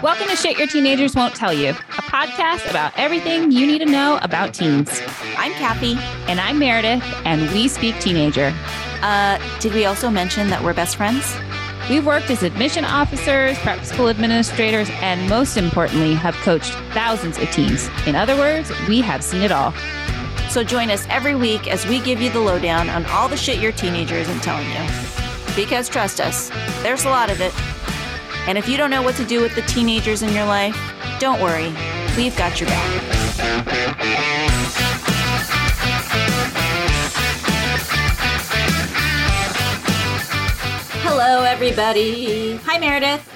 Welcome to Shit Your Teenagers Won't Tell You, a podcast about everything you need to know about teens. I'm Kathy. And I'm Meredith, and we speak teenager. Uh, did we also mention that we're best friends? We've worked as admission officers, prep school administrators, and most importantly, have coached thousands of teens. In other words, we have seen it all. So join us every week as we give you the lowdown on all the shit your teenager isn't telling you. Because trust us, there's a lot of it. And if you don't know what to do with the teenagers in your life, don't worry, we've got your back. Hello, everybody. Hi, Meredith.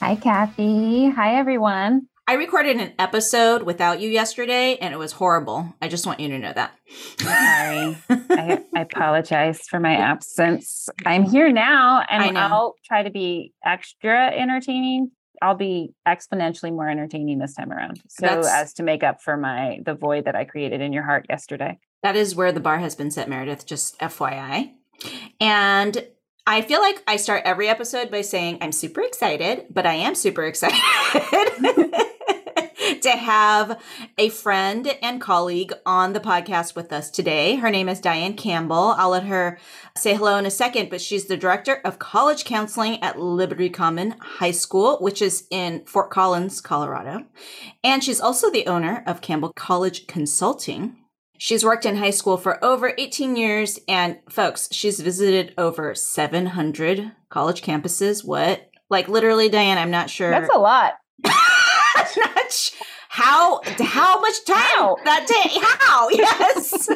Hi, Kathy. Hi, everyone. I recorded an episode without you yesterday and it was horrible. I just want you to know that. Sorry. I, I, apologize for my absence. I'm here now and I'll try to be extra entertaining. I'll be exponentially more entertaining this time around. So That's, as to make up for my the void that I created in your heart yesterday. That is where the bar has been set, Meredith, just FYI. And I feel like I start every episode by saying I'm super excited, but I am super excited to have a friend and colleague on the podcast with us today. Her name is Diane Campbell. I'll let her say hello in a second, but she's the director of college counseling at Liberty Common High School, which is in Fort Collins, Colorado. And she's also the owner of Campbell College Consulting. She's worked in high school for over 18 years, and folks, she's visited over 700 college campuses. What? Like literally, Diane, I'm not sure. That's a lot. not how how much time how? that day how yes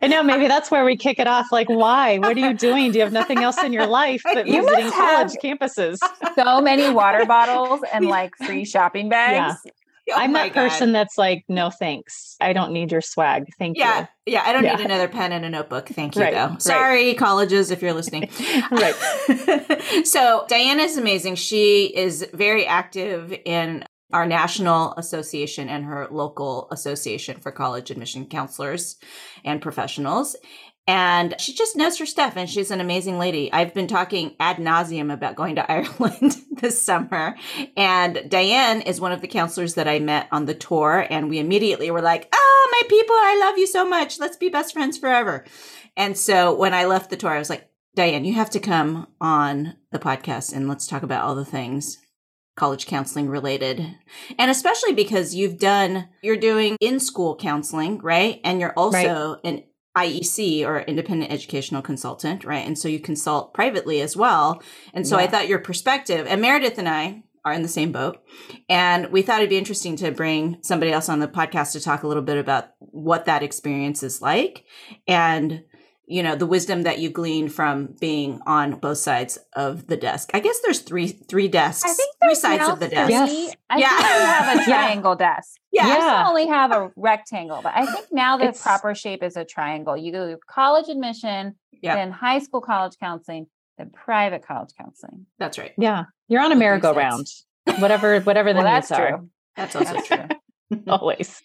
i know maybe that's where we kick it off like why what are you doing do you have nothing else in your life but you visiting college campuses so many water bottles and like free shopping bags yeah. Oh I'm that God. person that's like, no thanks. I don't need your swag. Thank yeah, you. Yeah, Yeah. I don't yeah. need another pen and a notebook. Thank you, right, though. Sorry, right. colleges, if you're listening. right. so Diane is amazing. She is very active in our national association and her local association for college admission counselors and professionals. And she just knows her stuff and she's an amazing lady. I've been talking ad nauseum about going to Ireland this summer. And Diane is one of the counselors that I met on the tour. And we immediately were like, oh, my people, I love you so much. Let's be best friends forever. And so when I left the tour, I was like, Diane, you have to come on the podcast and let's talk about all the things college counseling related. And especially because you've done, you're doing in school counseling, right? And you're also right. an IEC or independent educational consultant, right? And so you consult privately as well. And so yeah. I thought your perspective, and Meredith and I are in the same boat. And we thought it'd be interesting to bring somebody else on the podcast to talk a little bit about what that experience is like and you know the wisdom that you glean from being on both sides of the desk. I guess there's three three desks. I think three sides of the desk. Yes. I yeah. think you have a triangle yeah. desk. Yeah. I used only have a rectangle, but I think now the it's, proper shape is a triangle. You do college admission, yeah. then high school college counseling, then private college counseling. That's right. Yeah. You're on a merry-go-round. whatever whatever the well, needs that's are. True. That's also true. Always.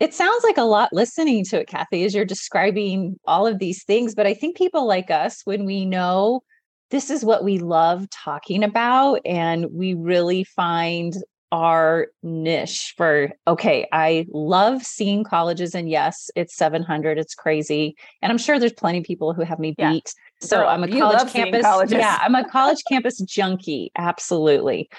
It sounds like a lot listening to it, Kathy, as you're describing all of these things. But I think people like us, when we know this is what we love talking about, and we really find our niche for okay i love seeing colleges and yes it's 700 it's crazy and i'm sure there's plenty of people who have me beat yeah. so Girl, i'm a college campus yeah i'm a college campus junkie absolutely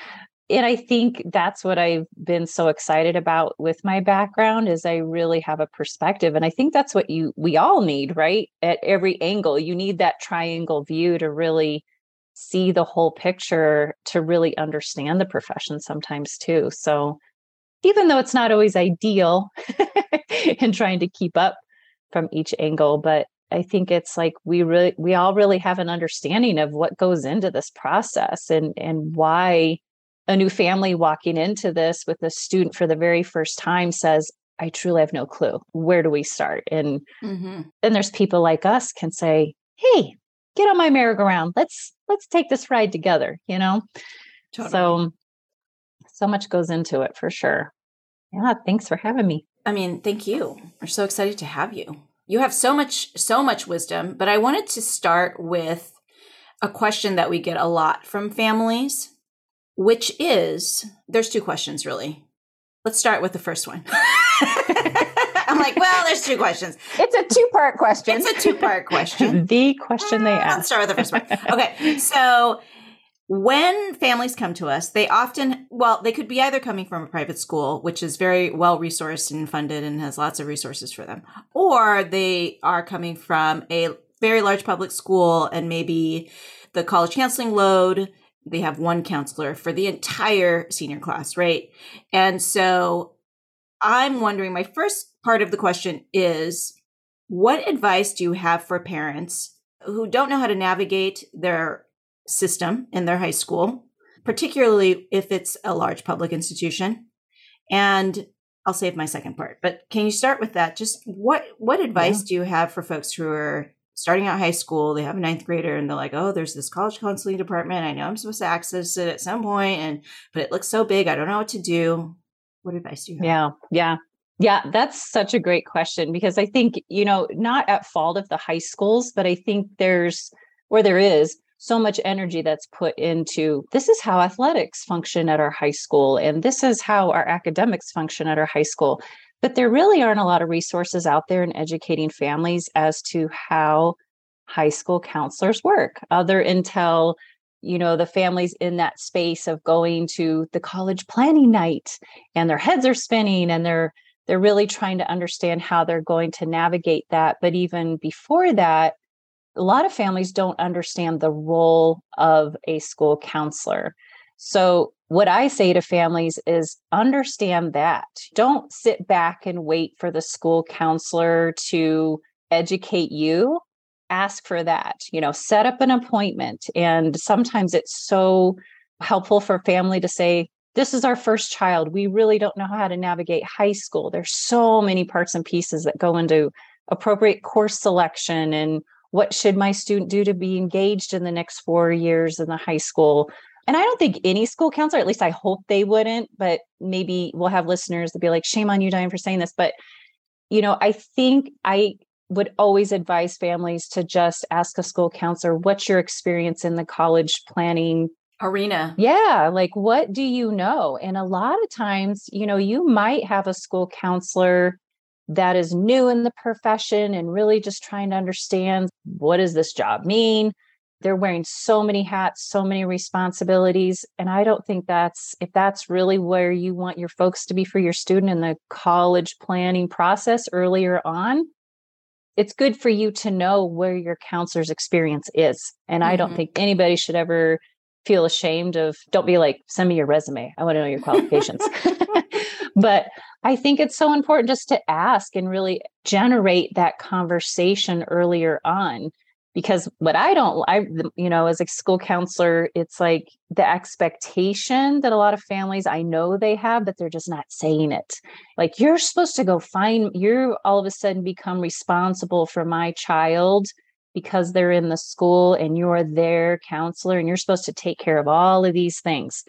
and I think that's what I've been so excited about with my background is I really have a perspective and I think that's what you we all need, right? At every angle, you need that triangle view to really see the whole picture to really understand the profession sometimes too. So even though it's not always ideal in trying to keep up from each angle, but I think it's like we really we all really have an understanding of what goes into this process and and why a new family walking into this with a student for the very first time says, I truly have no clue. Where do we start? And mm-hmm. then there's people like us can say, Hey, get on my merry-go-round. Let's let's take this ride together, you know? Totally. So so much goes into it for sure. Yeah, thanks for having me. I mean, thank you. We're so excited to have you. You have so much so much wisdom, but I wanted to start with a question that we get a lot from families which is there's two questions really. Let's start with the first one. I'm like, well, there's two questions. It's a two part question. It's a two part question. the question they uh, ask. Let's start with the first one. Okay. So when families come to us, they often, well, they could be either coming from a private school, which is very well resourced and funded and has lots of resources for them, or they are coming from a very large public school and maybe the college counseling load, they have one counselor for the entire senior class, right? And so I'm wondering my first part of the question is what advice do you have for parents who don't know how to navigate their system in their high school, particularly if it's a large public institution. And I'll save my second part. But can you start with that? Just what what advice yeah. do you have for folks who are starting out high school? They have a ninth grader and they're like, oh, there's this college counseling department. I know I'm supposed to access it at some point, and but it looks so big. I don't know what to do. What advice do you have? Yeah, yeah. Yeah, that's such a great question because I think, you know, not at fault of the high schools, but I think there's where there is so much energy that's put into this is how athletics function at our high school and this is how our academics function at our high school but there really aren't a lot of resources out there in educating families as to how high school counselors work other until you know the families in that space of going to the college planning night and their heads are spinning and they're they're really trying to understand how they're going to navigate that but even before that a lot of families don't understand the role of a school counselor. So, what I say to families is understand that. Don't sit back and wait for the school counselor to educate you. Ask for that. You know, set up an appointment. And sometimes it's so helpful for family to say, this is our first child. We really don't know how to navigate high school. There's so many parts and pieces that go into appropriate course selection and what should my student do to be engaged in the next four years in the high school and i don't think any school counselor at least i hope they wouldn't but maybe we'll have listeners that be like shame on you diane for saying this but you know i think i would always advise families to just ask a school counselor what's your experience in the college planning arena. Yeah like what do you know? And a lot of times you know you might have a school counselor that is new in the profession and really just trying to understand what does this job mean they're wearing so many hats so many responsibilities and i don't think that's if that's really where you want your folks to be for your student in the college planning process earlier on it's good for you to know where your counselor's experience is and mm-hmm. i don't mm-hmm. think anybody should ever feel ashamed of don't be like send me your resume i want to know your qualifications but I think it's so important just to ask and really generate that conversation earlier on. Because what I don't, I, you know, as a school counselor, it's like the expectation that a lot of families I know they have, but they're just not saying it. Like, you're supposed to go find, you're all of a sudden become responsible for my child because they're in the school and you're their counselor and you're supposed to take care of all of these things.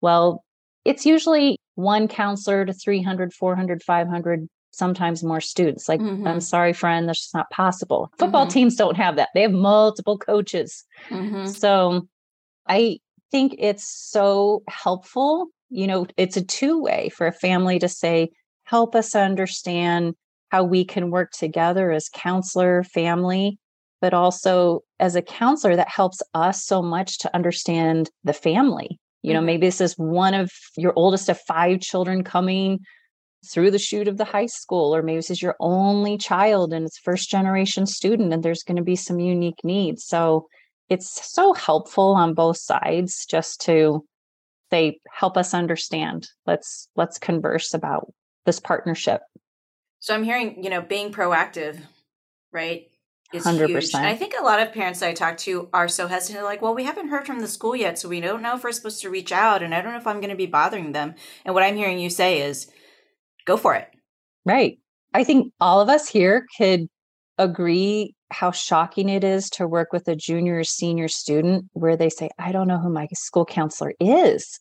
Well, it's usually one counselor to 300 400 500 sometimes more students like mm-hmm. i'm sorry friend that's just not possible football mm-hmm. teams don't have that they have multiple coaches mm-hmm. so i think it's so helpful you know it's a two way for a family to say help us understand how we can work together as counselor family but also as a counselor that helps us so much to understand the family you know, mm-hmm. maybe this is one of your oldest of five children coming through the chute of the high school, or maybe this is your only child and it's first generation student, and there's going to be some unique needs. So it's so helpful on both sides just to they help us understand. Let's let's converse about this partnership. So I'm hearing, you know, being proactive, right? is 100%. huge. And I think a lot of parents I talk to are so hesitant, like, well, we haven't heard from the school yet, so we don't know if we're supposed to reach out, and I don't know if I'm going to be bothering them. And what I'm hearing you say is, go for it. Right. I think all of us here could agree how shocking it is to work with a junior or senior student where they say, I don't know who my school counselor is.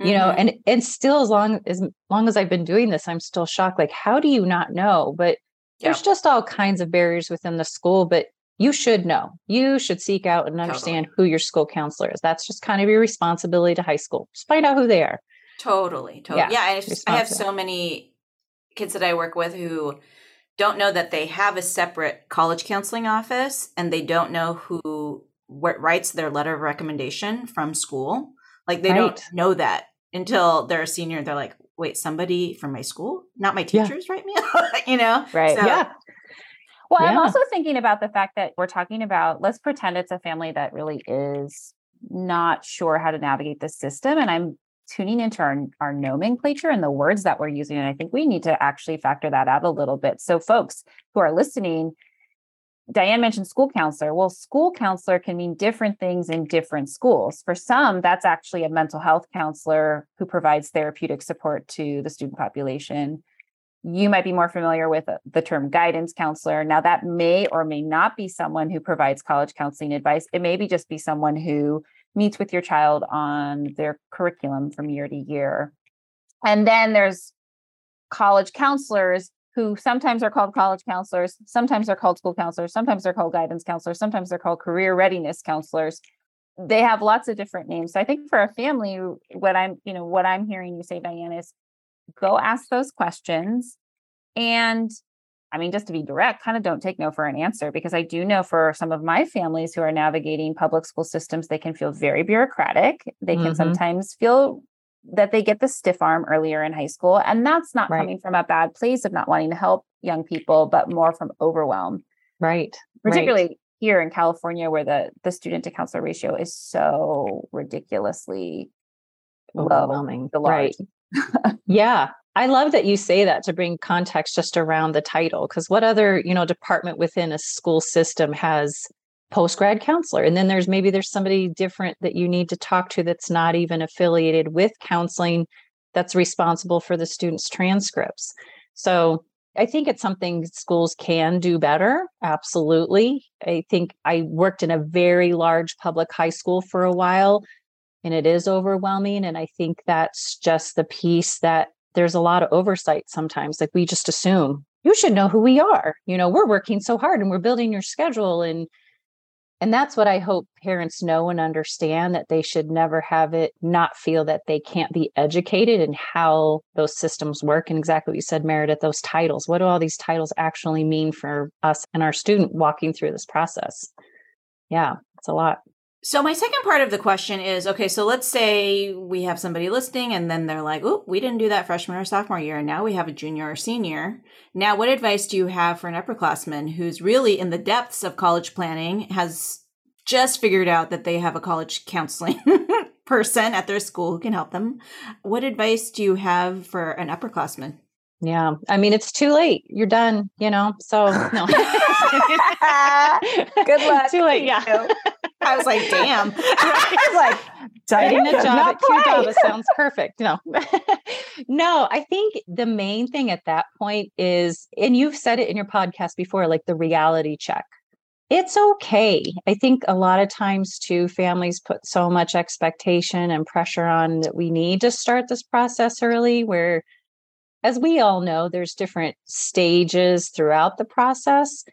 Mm-hmm. You know, mm-hmm. and and still as long as long as I've been doing this, I'm still shocked. Like, how do you not know? But there's just all kinds of barriers within the school but you should know. You should seek out and understand totally. who your school counselor is. That's just kind of your responsibility to high school. Just find out who they are. Totally. Totally. Yeah. yeah I, just, I have so many kids that I work with who don't know that they have a separate college counseling office and they don't know who what writes their letter of recommendation from school. Like they right. don't know that until they're a senior. They're like, wait, somebody from my school, not my teachers, yeah. write me? you know? Right. So, yeah. Well, yeah. I'm also thinking about the fact that we're talking about, let's pretend it's a family that really is not sure how to navigate the system. And I'm tuning into our, our nomenclature and the words that we're using. And I think we need to actually factor that out a little bit. So, folks who are listening, Diane mentioned school counselor. Well, school counselor can mean different things in different schools. For some, that's actually a mental health counselor who provides therapeutic support to the student population. You might be more familiar with uh, the term guidance counselor. Now, that may or may not be someone who provides college counseling advice. It may be just be someone who meets with your child on their curriculum from year to year. And then there's college counselors who sometimes are called college counselors, sometimes they're called school counselors, sometimes they're called guidance counselors, sometimes they're called career readiness counselors. They have lots of different names. So I think for a family, what I'm, you know, what I'm hearing you say, Diane, is go ask those questions. And I mean, just to be direct, kind of don't take no for an answer because I do know for some of my families who are navigating public school systems, they can feel very bureaucratic. They can mm-hmm. sometimes feel that they get the stiff arm earlier in high school. And that's not right. coming from a bad place of not wanting to help young people, but more from overwhelm. Right. Particularly right. here in California, where the, the student to counselor ratio is so ridiculously overwhelming. Low, right. yeah. I love that you say that to bring context just around the title because what other, you know, department within a school system has post grad counselor and then there's maybe there's somebody different that you need to talk to that's not even affiliated with counseling that's responsible for the students transcripts. So I think it's something schools can do better. Absolutely. I think I worked in a very large public high school for a while and it is overwhelming. And I think that's just the piece that there's a lot of oversight sometimes. Like we just assume you should know who we are. You know, we're working so hard and we're building your schedule and and that's what I hope parents know and understand that they should never have it not feel that they can't be educated in how those systems work. And exactly what you said, Meredith, those titles. What do all these titles actually mean for us and our student walking through this process? Yeah, it's a lot. So my second part of the question is okay, so let's say we have somebody listening and then they're like, "Oh, we didn't do that freshman or sophomore year and now we have a junior or senior." Now, what advice do you have for an upperclassman who's really in the depths of college planning, has just figured out that they have a college counseling person at their school who can help them? What advice do you have for an upperclassman? Yeah. I mean, it's too late. You're done, you know? So, no. Good luck. Too late. Yeah. I was like, damn. I was like, getting a job at Qdoba sounds perfect. No. no, I think the main thing at that point is, and you've said it in your podcast before, like the reality check. It's okay. I think a lot of times too, families put so much expectation and pressure on that we need to start this process early where as we all know, there's different stages throughout the process.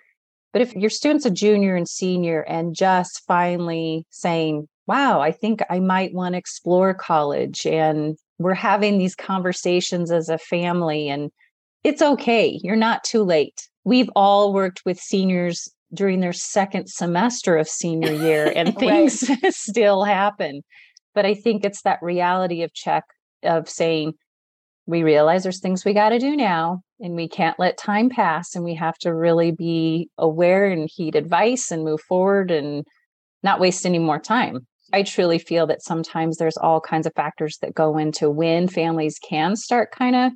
But if your student's a junior and senior and just finally saying, wow, I think I might want to explore college, and we're having these conversations as a family, and it's okay. You're not too late. We've all worked with seniors during their second semester of senior year, and things still happen. But I think it's that reality of check of saying, we realize there's things we got to do now and we can't let time pass and we have to really be aware and heed advice and move forward and not waste any more time. I truly feel that sometimes there's all kinds of factors that go into when families can start kind of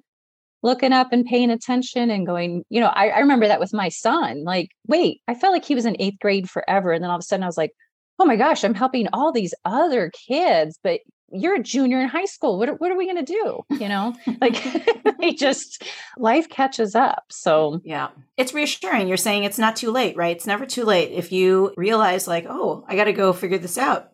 looking up and paying attention and going you know I, I remember that with my son like wait i felt like he was in eighth grade forever and then all of a sudden i was like oh my gosh i'm helping all these other kids but you're a junior in high school. What, what are we going to do? You know, like they just, life catches up. So, yeah, it's reassuring. You're saying it's not too late, right? It's never too late. If you realize, like, oh, I got to go figure this out,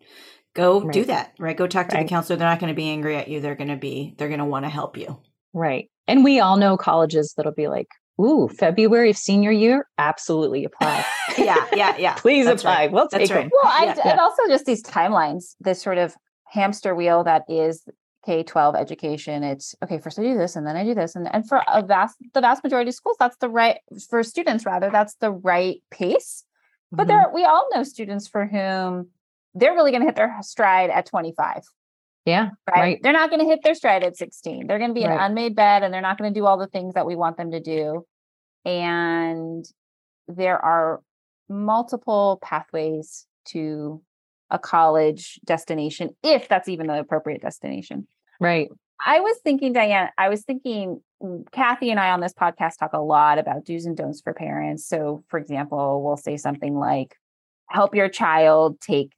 go right. do that, right? Go talk to right. the counselor. They're not going to be angry at you. They're going to be, they're going to want to help you. Right. And we all know colleges that'll be like, ooh, February of senior year, absolutely apply. yeah, yeah, yeah. Please That's apply. Right. We'll take That's them. Right. Well, yeah. and also just these timelines, this sort of hamster wheel that is K 12 education. It's okay, first I do this and then I do this. And, and for a vast, the vast majority of schools, that's the right, for students rather, that's the right pace. But mm-hmm. there, we all know students for whom they're really going to hit their stride at 25. Yeah. Right. right. They're not going to hit their stride at 16. They're going to be right. an unmade bed and they're not going to do all the things that we want them to do. And there are multiple pathways to a college destination, if that's even the appropriate destination. Right. I was thinking, Diane, I was thinking, mm, Kathy and I on this podcast talk a lot about do's and don'ts for parents. So, for example, we'll say something like, help your child take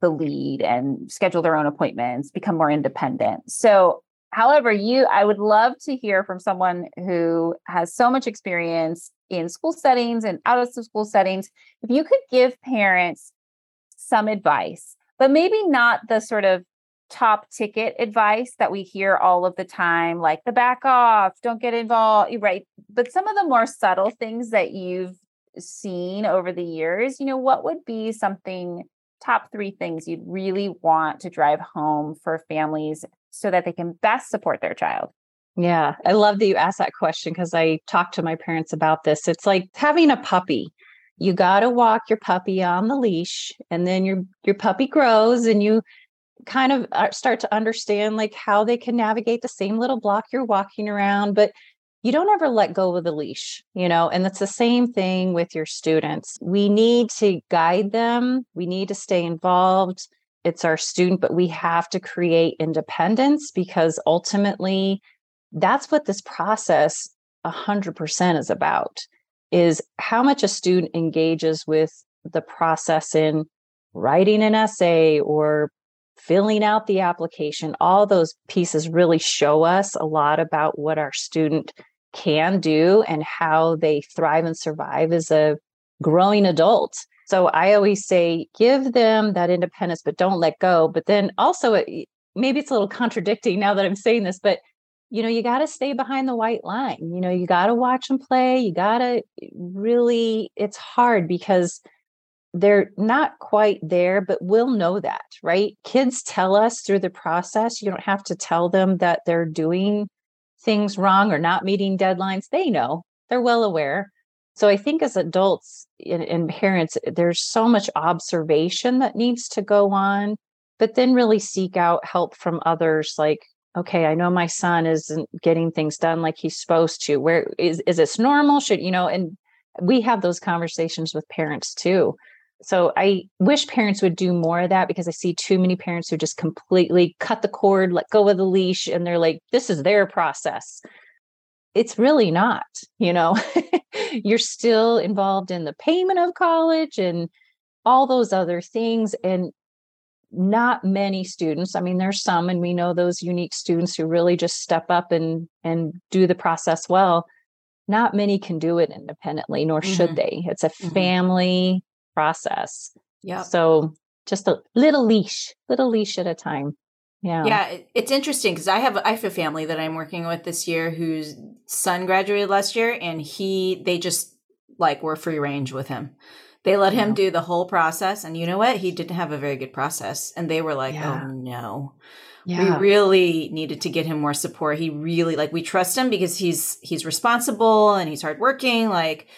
the lead and schedule their own appointments, become more independent. So, however, you, I would love to hear from someone who has so much experience in school settings and out of school settings. If you could give parents some advice, but maybe not the sort of top ticket advice that we hear all of the time, like the back off, don't get involved, right? But some of the more subtle things that you've seen over the years, you know, what would be something top three things you'd really want to drive home for families so that they can best support their child? Yeah, I love that you asked that question because I talked to my parents about this. It's like having a puppy. You got to walk your puppy on the leash and then your your puppy grows and you kind of uh, start to understand like how they can navigate the same little block you're walking around, but you don't ever let go of the leash, you know, and that's the same thing with your students. We need to guide them, we need to stay involved. It's our student, but we have to create independence because ultimately that's what this process 100% is about is how much a student engages with the process in writing an essay or filling out the application, all those pieces really show us a lot about what our student can do and how they thrive and survive as a growing adult. So I always say, give them that independence, but don't let go. But then also, maybe it's a little contradicting now that I'm saying this, but you know, you got to stay behind the white line. You know, you got to watch them play. You got to eh, really, it's hard because they're not quite there, but we'll know that, right? Kids tell us through the process. You don't have to tell them that they're doing things wrong or not meeting deadlines. They know, they're well aware. So I think as adults and, and parents, eh, there's so much observation that needs to go on, but then really seek out help from others like, okay, I know my son isn't getting things done like he's supposed to. Where is is this normal? Should you know? And we have those conversations with parents too so I wish parents would do more of that because I see too many parents who just completely cut the cord, let go of the leash, and they're like, this is their process. It's really not, you know, you're still involved in the payment of college and all those other things. And not many students, I mean, there's some, and we know those unique students who really just step up and and do the process well. Not many can do it independently, nor mm-hmm. should they. It's a mm-hmm. family process. Yeah. So just a little leash, little leash at a time. Yeah. Yeah, it's interesting because I have I have a family that I'm working with this year whose son graduated last year and he they just like were free range with him. They let him do the whole process and you know what? He didn't have a very good process and they were like, yeah. "Oh no." Yeah. We really needed to get him more support. He really like we trust him because he's he's responsible and he's hardworking like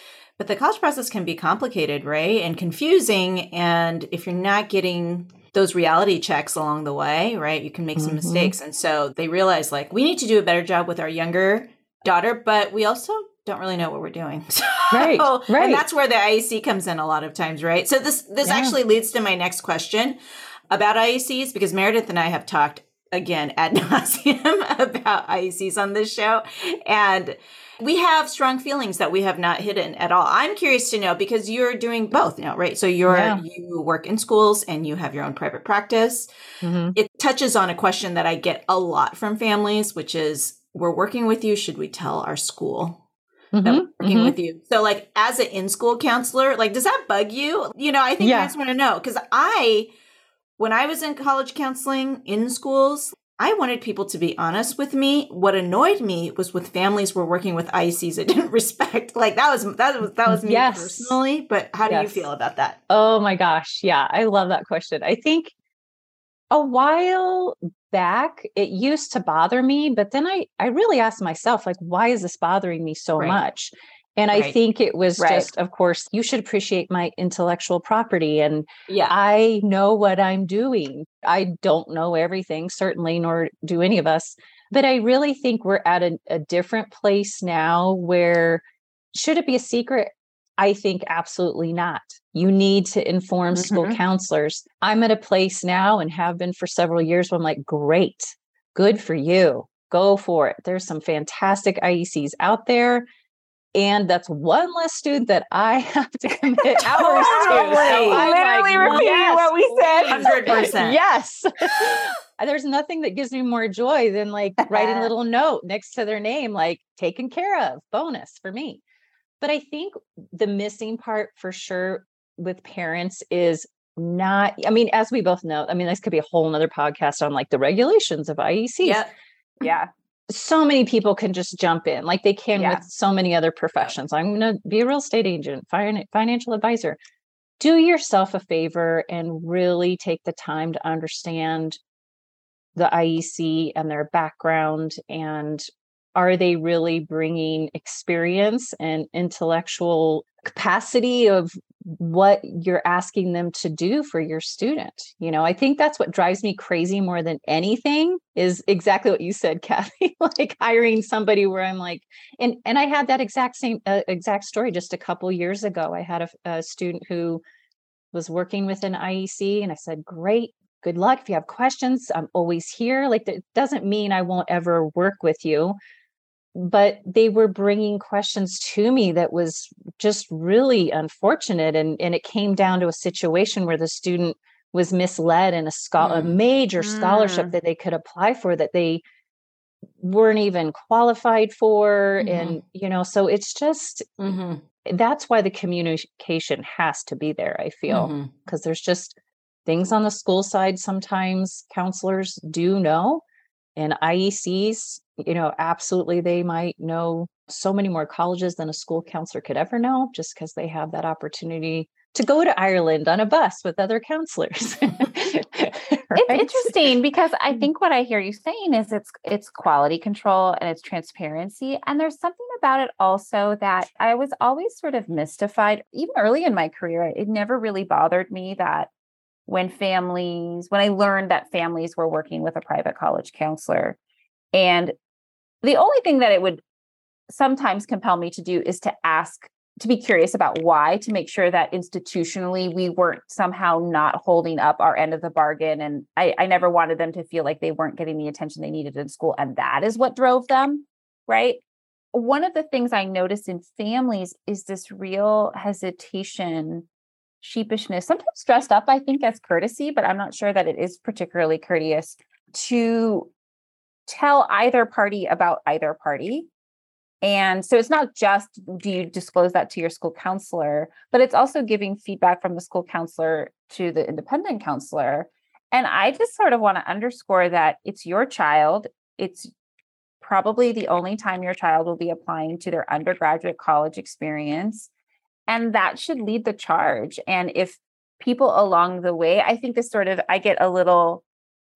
but the college process can be complicated, right? And confusing. And if you're not getting those reality checks along the way, right, you can make some mm-hmm. mistakes. And so they realize like we need to do a better job with our younger daughter, but we also don't really know what we're doing. So, right. Right. And that's where the IEC comes in a lot of times, right? So this this yeah. actually leads to my next question about IECs because Meredith and I have talked again ad nauseum about IECs on this show. And we have strong feelings that we have not hidden at all. I'm curious to know because you're doing both now, right? So you're yeah. you work in schools and you have your own private practice. Mm-hmm. It touches on a question that I get a lot from families, which is we're working with you. Should we tell our school mm-hmm. working mm-hmm. with you? So, like, as an in school counselor, like, does that bug you? You know, I think yeah. parents want to know because I, when I was in college counseling in schools, I wanted people to be honest with me. What annoyed me was with families were working with IECs that didn't respect. Like that was that was that was me yes. personally. But how do yes. you feel about that? Oh my gosh. Yeah, I love that question. I think a while back it used to bother me, but then I I really asked myself, like, why is this bothering me so right. much? And right. I think it was right. just, of course, you should appreciate my intellectual property. And yeah. I know what I'm doing. I don't know everything, certainly, nor do any of us. But I really think we're at a, a different place now where should it be a secret? I think absolutely not. You need to inform mm-hmm. school counselors. I'm at a place now and have been for several years where I'm like, great, good for you. Go for it. There's some fantastic IECs out there and that's one less student that I have to commit hours to. So Literally like, repeating yes, what we said. Hundred percent. Yes. There's nothing that gives me more joy than like writing a little note next to their name, like taken care of, bonus for me. But I think the missing part for sure with parents is not, I mean, as we both know, I mean, this could be a whole nother podcast on like the regulations of IECs. Yeah. Yeah so many people can just jump in like they can yeah. with so many other professions. I'm going to be a real estate agent, financial advisor. Do yourself a favor and really take the time to understand the IEC and their background and are they really bringing experience and intellectual capacity of what you're asking them to do for your student? You know i think that's what drives me crazy more than anything is exactly what you said kathy like hiring somebody where i'm like and and i had that exact same uh, exact story just a couple years ago. I had a, a student who was working with an iec and i said great good luck. If you have questions i'm always here. Like that doesn't mean i won't ever work with you but they were bringing questions to me that was just really unfortunate and and it came down to a situation where the student was misled in a, mm. a major mm. scholarship that they could apply for that they weren't even qualified for mm-hmm. and you know so it's just mm-hmm. that's why the communication has to be there i feel because mm-hmm. there's just things on the school side sometimes counselors do know and IECs, you know, absolutely they might know so many more colleges than a school counselor could ever know just because they have that opportunity to go to Ireland on a bus with other counselors. right? It's interesting because I mm. think what I hear you saying is it's it's quality control and it's transparency and there's something about it also that I was always sort of mystified even early in my career it never really bothered me that when families, when I learned that families were working with a private college counselor. And the only thing that it would sometimes compel me to do is to ask, to be curious about why, to make sure that institutionally we weren't somehow not holding up our end of the bargain. And I, I never wanted them to feel like they weren't getting the attention they needed in school. And that is what drove them. Right. One of the things I noticed in families is this real hesitation sheepishness, sometimes dressed up, I think, as courtesy, but I'm not sure that it is particularly courteous to tell either party about either party. And so it's not just do you disclose that to your school counselor, but it's also giving feedback from the school counselor to the independent counselor. And I just sort of want to underscore that it's your child. It's probably the only time your child will be applying to their undergraduate college experience. And that should lead the charge. And if people along the way, I think this sort of, I get a little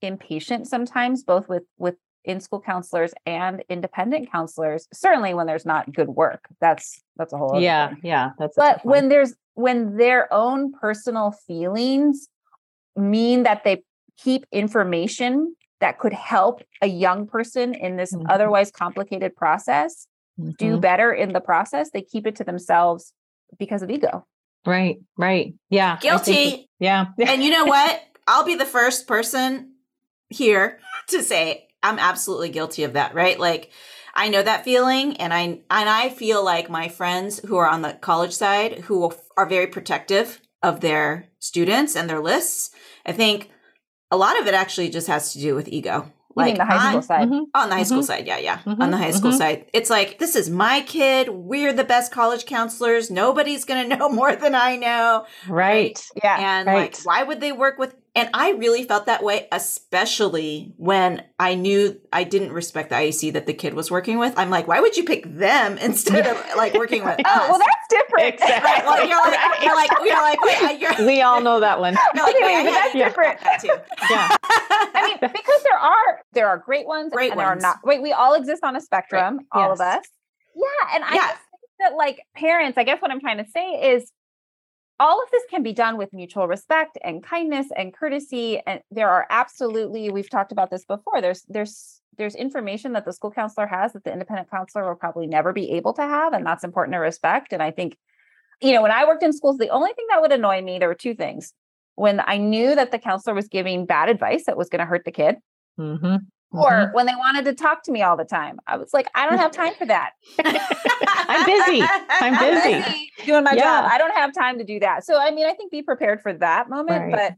impatient sometimes, both with, with in school counselors and independent counselors certainly when there's not good work that's that's a whole yeah thing. yeah that's but when there's when their own personal feelings mean that they keep information that could help a young person in this mm-hmm. otherwise complicated process mm-hmm. do better in the process they keep it to themselves because of ego. Right, right. Yeah. Guilty. yeah. and you know what? I'll be the first person here to say I'm absolutely guilty of that, right? Like I know that feeling and I and I feel like my friends who are on the college side who are very protective of their students and their lists, I think a lot of it actually just has to do with ego like the high school side. Mm-hmm. On the high school mm-hmm. side, yeah, yeah. Mm-hmm. On the high school mm-hmm. side. It's like, this is my kid. We're the best college counselors. Nobody's going to know more than I know. Right. Yeah. And right. like, why would they work with And I really felt that way, especially when I knew I didn't respect the IEC that the kid was working with. I'm like, why would you pick them instead of like working with oh, us? well, that's different. Exactly. Right? Well, you're like, you're like, you're like, wait, you're, we all know that one. You're like, wait, but that's different. That too. Yeah. I mean, because there are there are great ones Great and there are not. Wait, we all exist on a spectrum, Right. all of us. Yeah, and I Yeah. just think that like parents, I guess what I'm trying to say is all of this can be done with mutual respect and kindness and courtesy and there are absolutely we've talked about this before there's there's there's information that the school counselor has that the independent counselor will probably never be able to have and that's important to respect and i think you know when i worked in schools the only thing that would annoy me there were two things when i knew that the counselor was giving bad advice that was going to hurt the kid Mhm. Or Mhm. when they wanted to talk to me all the time i was like i don't have time for that I'm busy. I'm busy. doing my Yeah. job. I don't have time to do that. So, I mean, I think be prepared for that moment. Right. But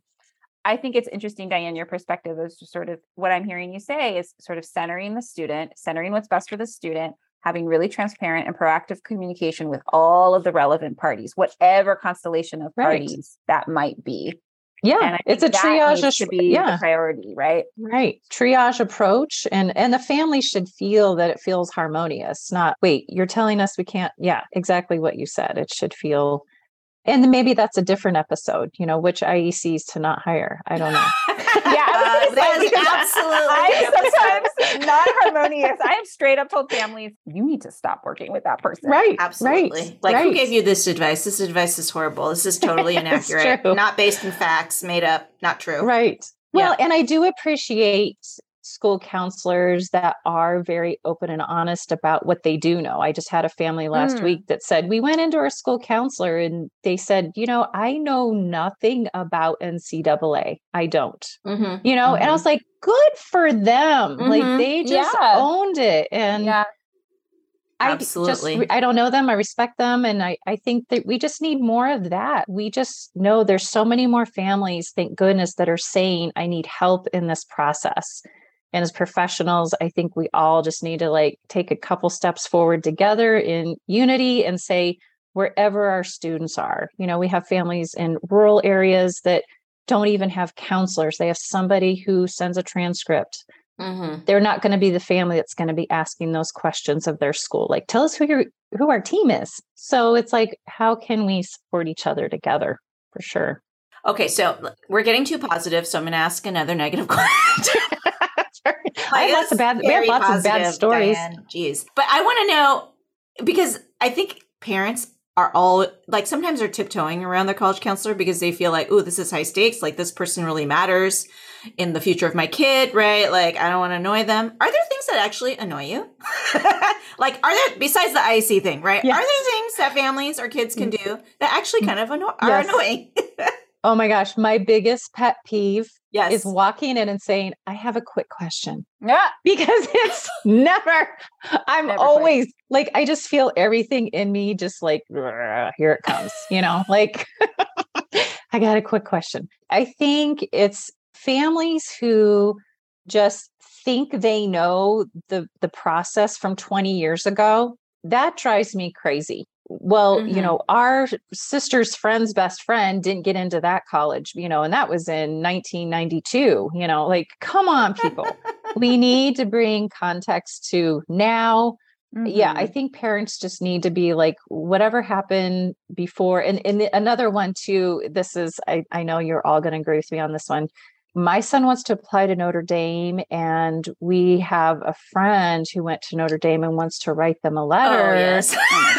I think it's interesting, Diane, your perspective is just sort of what I'm hearing you say is sort of centering the student, centering what's best for the student, having really transparent and proactive communication with all of the relevant parties, whatever constellation of Right. parties that might be. Yeah, it's a triage. needs to be yeah, priority, right? right. Triage approach, and and the family should feel that it feels harmonious. Not wait, you're telling us we can't. Yeah, exactly what you said. It should feel, and maybe that's a different episode. You know, which IECs to not hire. I don't know. Yeah, I was gonna that say, is because absolutely. I'm sometimes not harmonious. I have straight up told families, you need to stop working with that person. right. Absolutely. Right. Like, who gave you this advice? This advice is horrible. This is totally inaccurate. Not based in facts, made up, not true. Right. Yeah. Well, and I do appreciate school counselors that are very open and honest about what they do know. I just had a family last Mm. week that said, We went into our school counselor and they said, You know, I know nothing about NCAA. I don't. Mm-hmm. You know, and I was like, Good for them. Like Mhm. they just Yeah. owned it. And Yeah. I Absolutely. just I don't know them. I respect them. And I, I think that we just need more of that. We just know there's so many more families, thank goodness, that are saying, I need help in this process. And as professionals, I think we all just need to like take a couple steps forward together in unity and say, wherever our students are, you know, we have families in rural areas that don't even have counselors. They have somebody who sends a transcript Mm-hmm. they're not going to be the family that's going to be asking those questions of their school like tell us who your who our team is so it's like how can we support each other together for sure Okay, so we're getting too positive, so I'm going to ask another negative question. i have lots of bad we have lots of bad stories Diane. Jeez. But I want to know because I think parents are all like sometimes they're tiptoeing around their college counselor because they feel like, oh, this is high stakes. Like this person really matters in the future of my kid, right? Like I don't want to annoy them. Are there things that actually annoy you? like are there besides the IEC thing, right? Yes. Are there things that families or kids can mm. do that actually kind of anno- are Yes. annoying? oh my gosh my biggest pet peeve yes. is walking in and saying i have a quick question Yeah. because it's never i'm Never quick. always like i just feel everything in me just like here it comes you know like i got a quick question i think it's families who just think they know the the process from 20 years ago that drives me crazy well you Mhm. know our sister's friend's best friend didn't get into that college you know and that was in 1992 you know like come on people we need to bring context to now yeah i Mhm. think parents just need to be like whatever happened before and, and the- another one too this is i, I know you're all going to agree with me on this one my son wants to apply to notre dame and we have a friend who went to notre dame and wants to write them a letter Oh, yes. Oh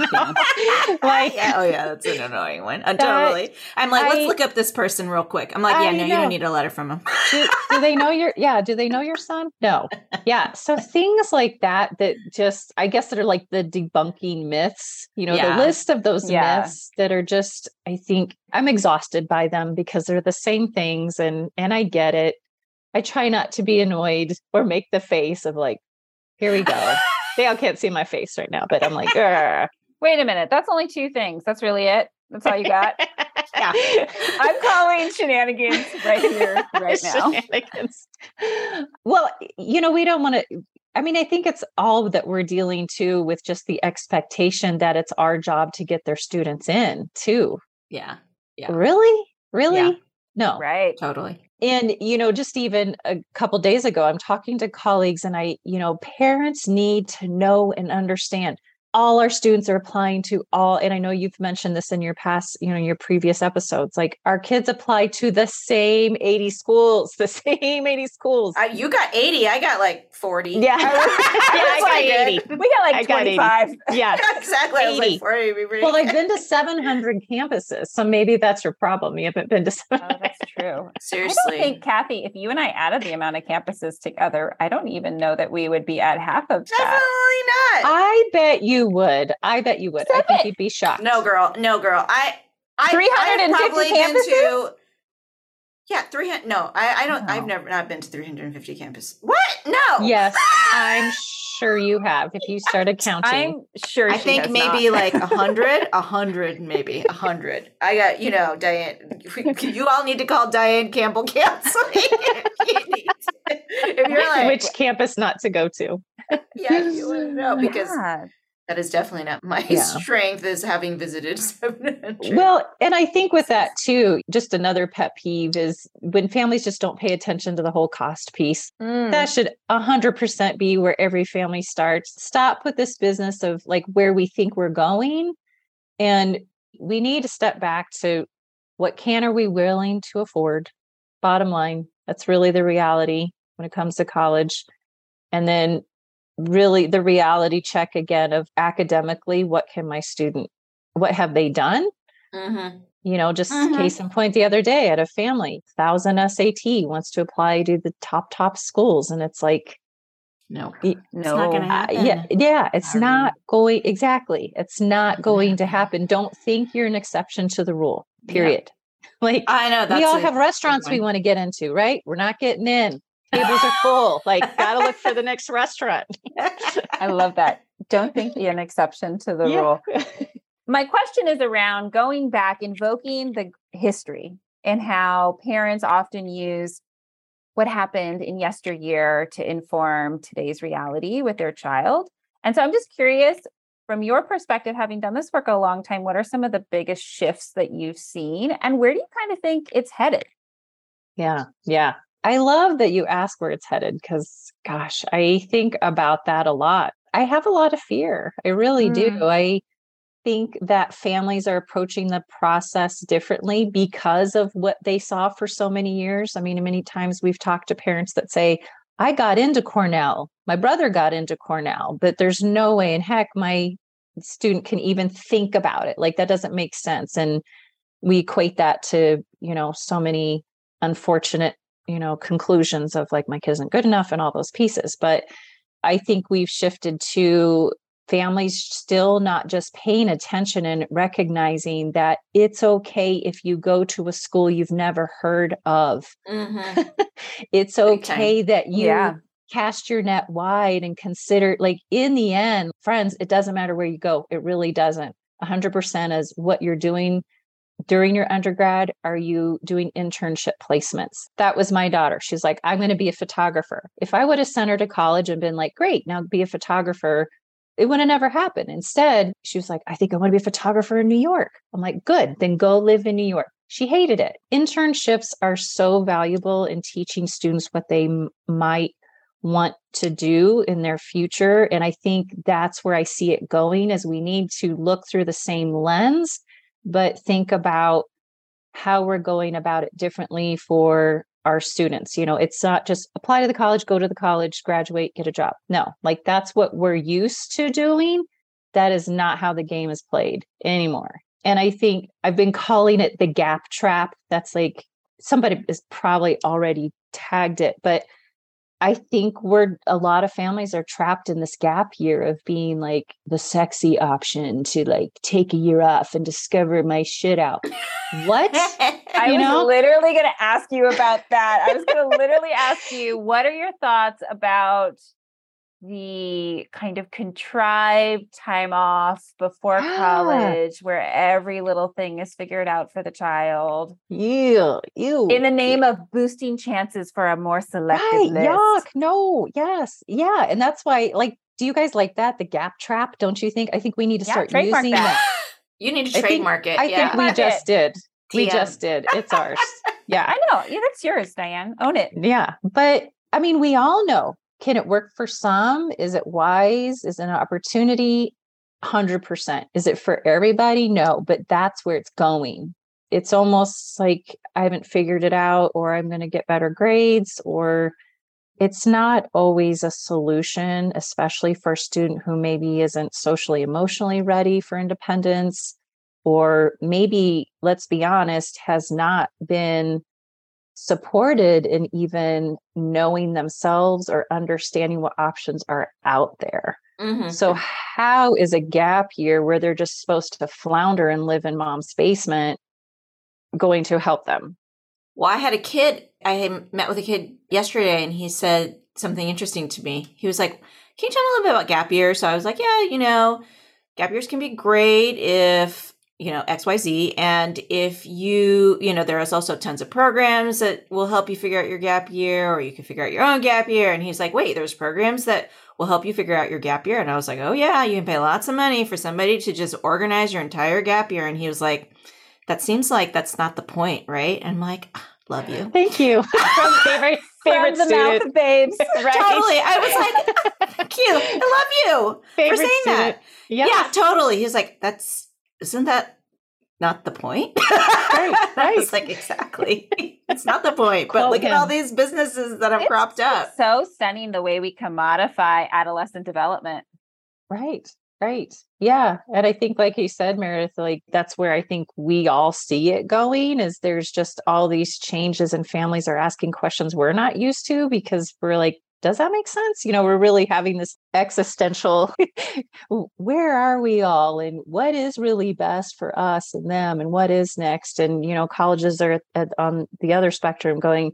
Like- yeah, oh yeah, that's an annoying one. Uh, totally. I'm like, I- let's look up this person real quick. I'm like, yeah, I no, you don't need a letter from him. do, do they know your yeah do they know your son no yeah so things like that that just i guess that are like the debunking myths you know Yeah. the list of those Yeah. myths that are just i think i'm exhausted by them because they're the same things and and i get it i try not to be annoyed or make the face of like here we go they all can't see my face right now but i'm like. Wait a minute. That's only two things. That's really it. That's all you got. Yeah. I'm calling shenanigans right here, right now. Shenanigans. Well, you know, we don't want to. I mean, I think it's all that we're dealing to with just the expectation that it's our job to get their students in, too. Yeah. Yeah. Really? Really? Yeah. No. Right. Totally. And, you know, just even a couple days ago, I'm talking to colleagues and I, you know, parents need to know and understand all our students are applying to all and i know you've mentioned this in your past you know your previous episodes like our kids apply to the same 80 schools the same 80 schools. Uh, you got 80 i got like 40 yeah, yeah i got 80 we got like I 25 got yeah. Exactly 80. Like 40, well i've been to 700 campuses so maybe that's your problem you haven't been to oh, that's true. Seriously. I don't think kathy if you and i added the amount of campuses together i don't even know that we would be at half of that. Definitely that. not. I bet you would. I bet you would. Stop I think it. you'd be shocked. No, girl. No, girl. I. I 350 campuses. To, yeah, 300. No, I, I don't. No. I've never not been to 350 campuses. What? No. Yes, I'm sure you have. If you started counting, I'm sure. I think maybe not. like a hundred, a hundred, maybe a hundred. I got you know, Diane. You all need to call Diane Campbell counseling. if you're like, which campus not to go to? Yeah, you want know because. Yeah that is definitely not my yeah. strength is having visited 700 well and i think with that too just another pet peeve is when families just don't pay attention to the whole cost piece mm. that should 100% be where every family starts stop with this business of like where we think we're going and we need to step back to what can are we willing to afford bottom line that's really the reality when it comes to college and then really the reality check again of academically what can my student what have they done? Mm-hmm. you know just mm-hmm. case in point the other day at a family thousand sat wants to apply to the top top schools and it's like no no it's not gonna happen. Uh, yeah yeah it's not going exactly it's not going to happen. Don't think you're an exception to the rule period. Like i know that's we all have restaurants we want to get into right? We're not getting in tables are full. Like, gotta look for the next restaurant. I love that. Don't think be an exception to the yeah. rule. My question is around going back, invoking the history and how parents often use what happened in yesteryear to inform today's reality with their child. And so I'm just curious from your perspective, having done this work a long time, what are some of the biggest shifts that you've seen and where do you kind of think it's headed? Yeah, yeah. I love that you ask where it's headed because, gosh, I think about that a lot. I have a lot of fear. I really mm. do. I think that families are approaching the process differently because of what they saw for so many years. I mean, many times we've talked to parents that say, I got into Cornell, my brother got into Cornell, but there's no way in heck my student can even think about it. Like that doesn't make sense. And we equate that to, you know, so many unfortunate you know conclusions of like my kid isn't good enough and all those pieces but i think we've shifted to families still not just paying attention and recognizing that it's okay if you go to a school you've never heard of mm-hmm. it's okay that you yeah. cast your net wide and consider like in the end friends it doesn't matter where you go it really doesn't 100% is what you're doing during your undergrad are you doing internship placements? That was my daughter. She's like i'm going to be a photographer. If i would have sent her to college and been like great now be a photographer it would have never happened. Instead she was like i think i want to be a photographer in new york. I'm like good then go live in new york. She hated it. Internships are so valuable in teaching students what they m- might want to do in their future and i think that's where i see it going is we need to look through the same lens but think about how we're going about it differently for our students. You know, it's not just apply to the college, go to the college, graduate, get a job. No, like that's what we're used to doing. That is not how the game is played anymore. And I think I've been calling it the gap trap. That's like somebody is probably already tagged it, but I think we're a lot of families are trapped in this gap year of being like the sexy option to like take a year off and discover my shit out. What? I you was know? literally going to ask you about that. I was going to literally ask you, what are your thoughts about the kind of contrived time off before ah. college where every little thing is figured out for the child. Yeah, ew. In the name of boosting chances for a more selective right, list. Yuck. No, yes. Yeah. And that's why, like, do you guys like that? The gap trap, don't you think? I think we need to yeah, start using that. you need to trademark think, it. I yeah. think we just did. We just did. It's ours. Yeah. I know. Yeah, that's yours, Diane. Own it. Yeah. But I mean, we all know. Can it work for some? Is it wise? Is it an opportunity? 100%. Is it for everybody? No, but that's where it's going. It's almost like I haven't figured it out, or I'm going to get better grades, or it's not always a solution, especially for a student who maybe isn't socially emotionally ready for independence, or maybe, let's be honest, has not been supported in even knowing themselves or understanding what options are out there. Mm-hmm. So, how is a gap year where they're just supposed to flounder and live in mom's basement going to help them? Well, I had a kid, I met with a kid yesterday and he said something interesting to me. He was like, Can you tell me a little bit about gap year? So I was like, Yeah, you know, gap years can be great if you know xyz and if you you know there is also tons of programs that will help you figure out your gap year or you can figure out your own gap year. And he's like wait there's programs that will help you figure out your gap year? And i was like oh yeah you can pay lots of money for somebody to just organize your entire gap year. And he was like that seems like that's not the point right? And i'm like ah, love you. Thank you. Favorite favorite the mouth of babes. Right? totally. I was like thank you. I love you favorite for saying student. that yes. yeah totally. He's like that's isn't that not the point? Right, right. it's like exactly. it's not the point. But Quote look him. at all these businesses that have it's cropped up. So stunning the way we commodify adolescent development. Right. Right. Yeah. And I think, like you said, Meredith, like that's where I think we all see it going is there's just all these changes and families are asking questions we're not used to because we're like, does that make sense? You know, we're really having this existential where are we all and what is really best for us and them and what is next? And, you know, colleges are at, on the other spectrum going,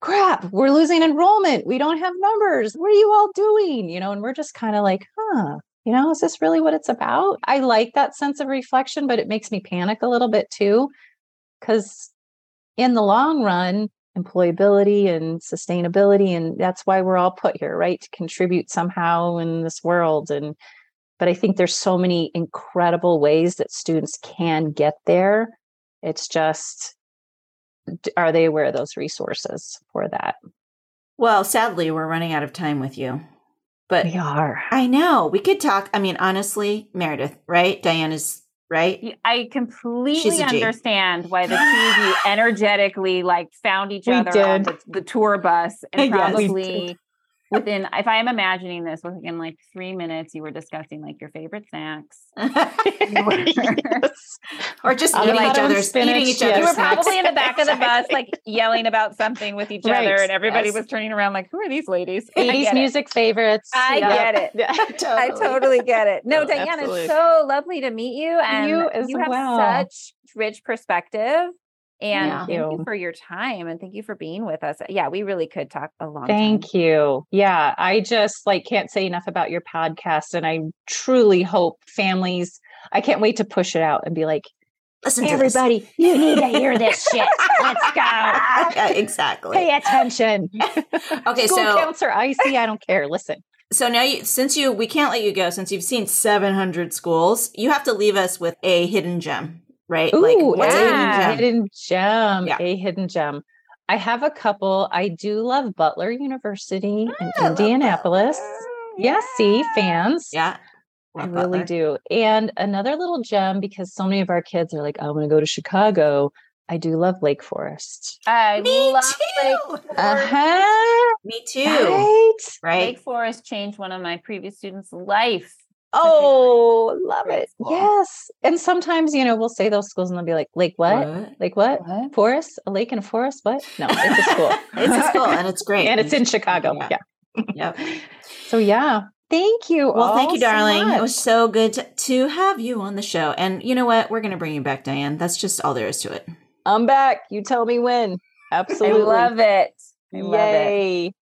crap, we're losing enrollment. We don't have numbers. What are you all doing? You know, and we're just kind of like, huh, you know, is this really what it's about? I like that sense of reflection, but it makes me panic a little bit too. Because in the long run, employability and sustainability and that's why we're all put here right? To contribute somehow in this world and but i think there's so many incredible ways that students can get there. It's just are they aware of those resources for that? Well sadly we're running out of time with you but we are. I know we could talk i mean honestly meredith right? Diana's right? I completely understand why the two of you energetically like found each we other did. on the, the, tour bus and probably within if I am imagining this within like three minutes you were discussing like your favorite snacks. yes. Or just eating each other's spinach, eating each other's. You were probably in the back of the bus like yelling about something with each right. other and everybody yes. was turning around like, who are these ladies? 80s music it. favorites. I yeah. get it. Yeah, totally. I totally get it. No, Diana, Absolutely. it's so lovely to meet you. And you, you have well. such rich perspective and yeah. thank you for your time and thank you for being with us. Yeah, we really could talk a long Thank time. you. Yeah, I just like can't say enough about your podcast and I truly hope families I can't wait to push it out and be like Listen hey, everybody, this. you need to hear this shit. Let's go. Yeah, exactly. Pay attention. okay, School so are icy. I don't care. Listen. So now, you, since you, we can't let you go, since you've seen 700 schools, you have to leave us with a hidden gem right? Ooh, like what's yeah. a hidden gem? Hidden gem. Yeah. A hidden gem. I have a couple. I do love Butler University in ah, Indianapolis. Yes, yeah, see, fans. Yeah. I really do. And another little gem because so many of our kids are like, I want to go to Chicago. I do love Lake Forest. I Me love too. Lake Forest. Uh-huh. Me too. Right? right? Lake Forest changed one of my previous students' life. Oh, love it. Yes. And sometimes, you know, we'll say those schools and they'll be like, Lake what? what? Like what? what? Forest? A lake and a forest? What? No, it's a school. it's a school and it's great. and it's in Chicago. Yeah. yeah. yep. So yeah. Thank you. Well, thank you, darling. So it was so good to, to have you on the show. And you know what? We're going to bring you back, Diane. That's just all there is to it. I'm back. You tell me when. Absolutely. I love it. I love Yay. it.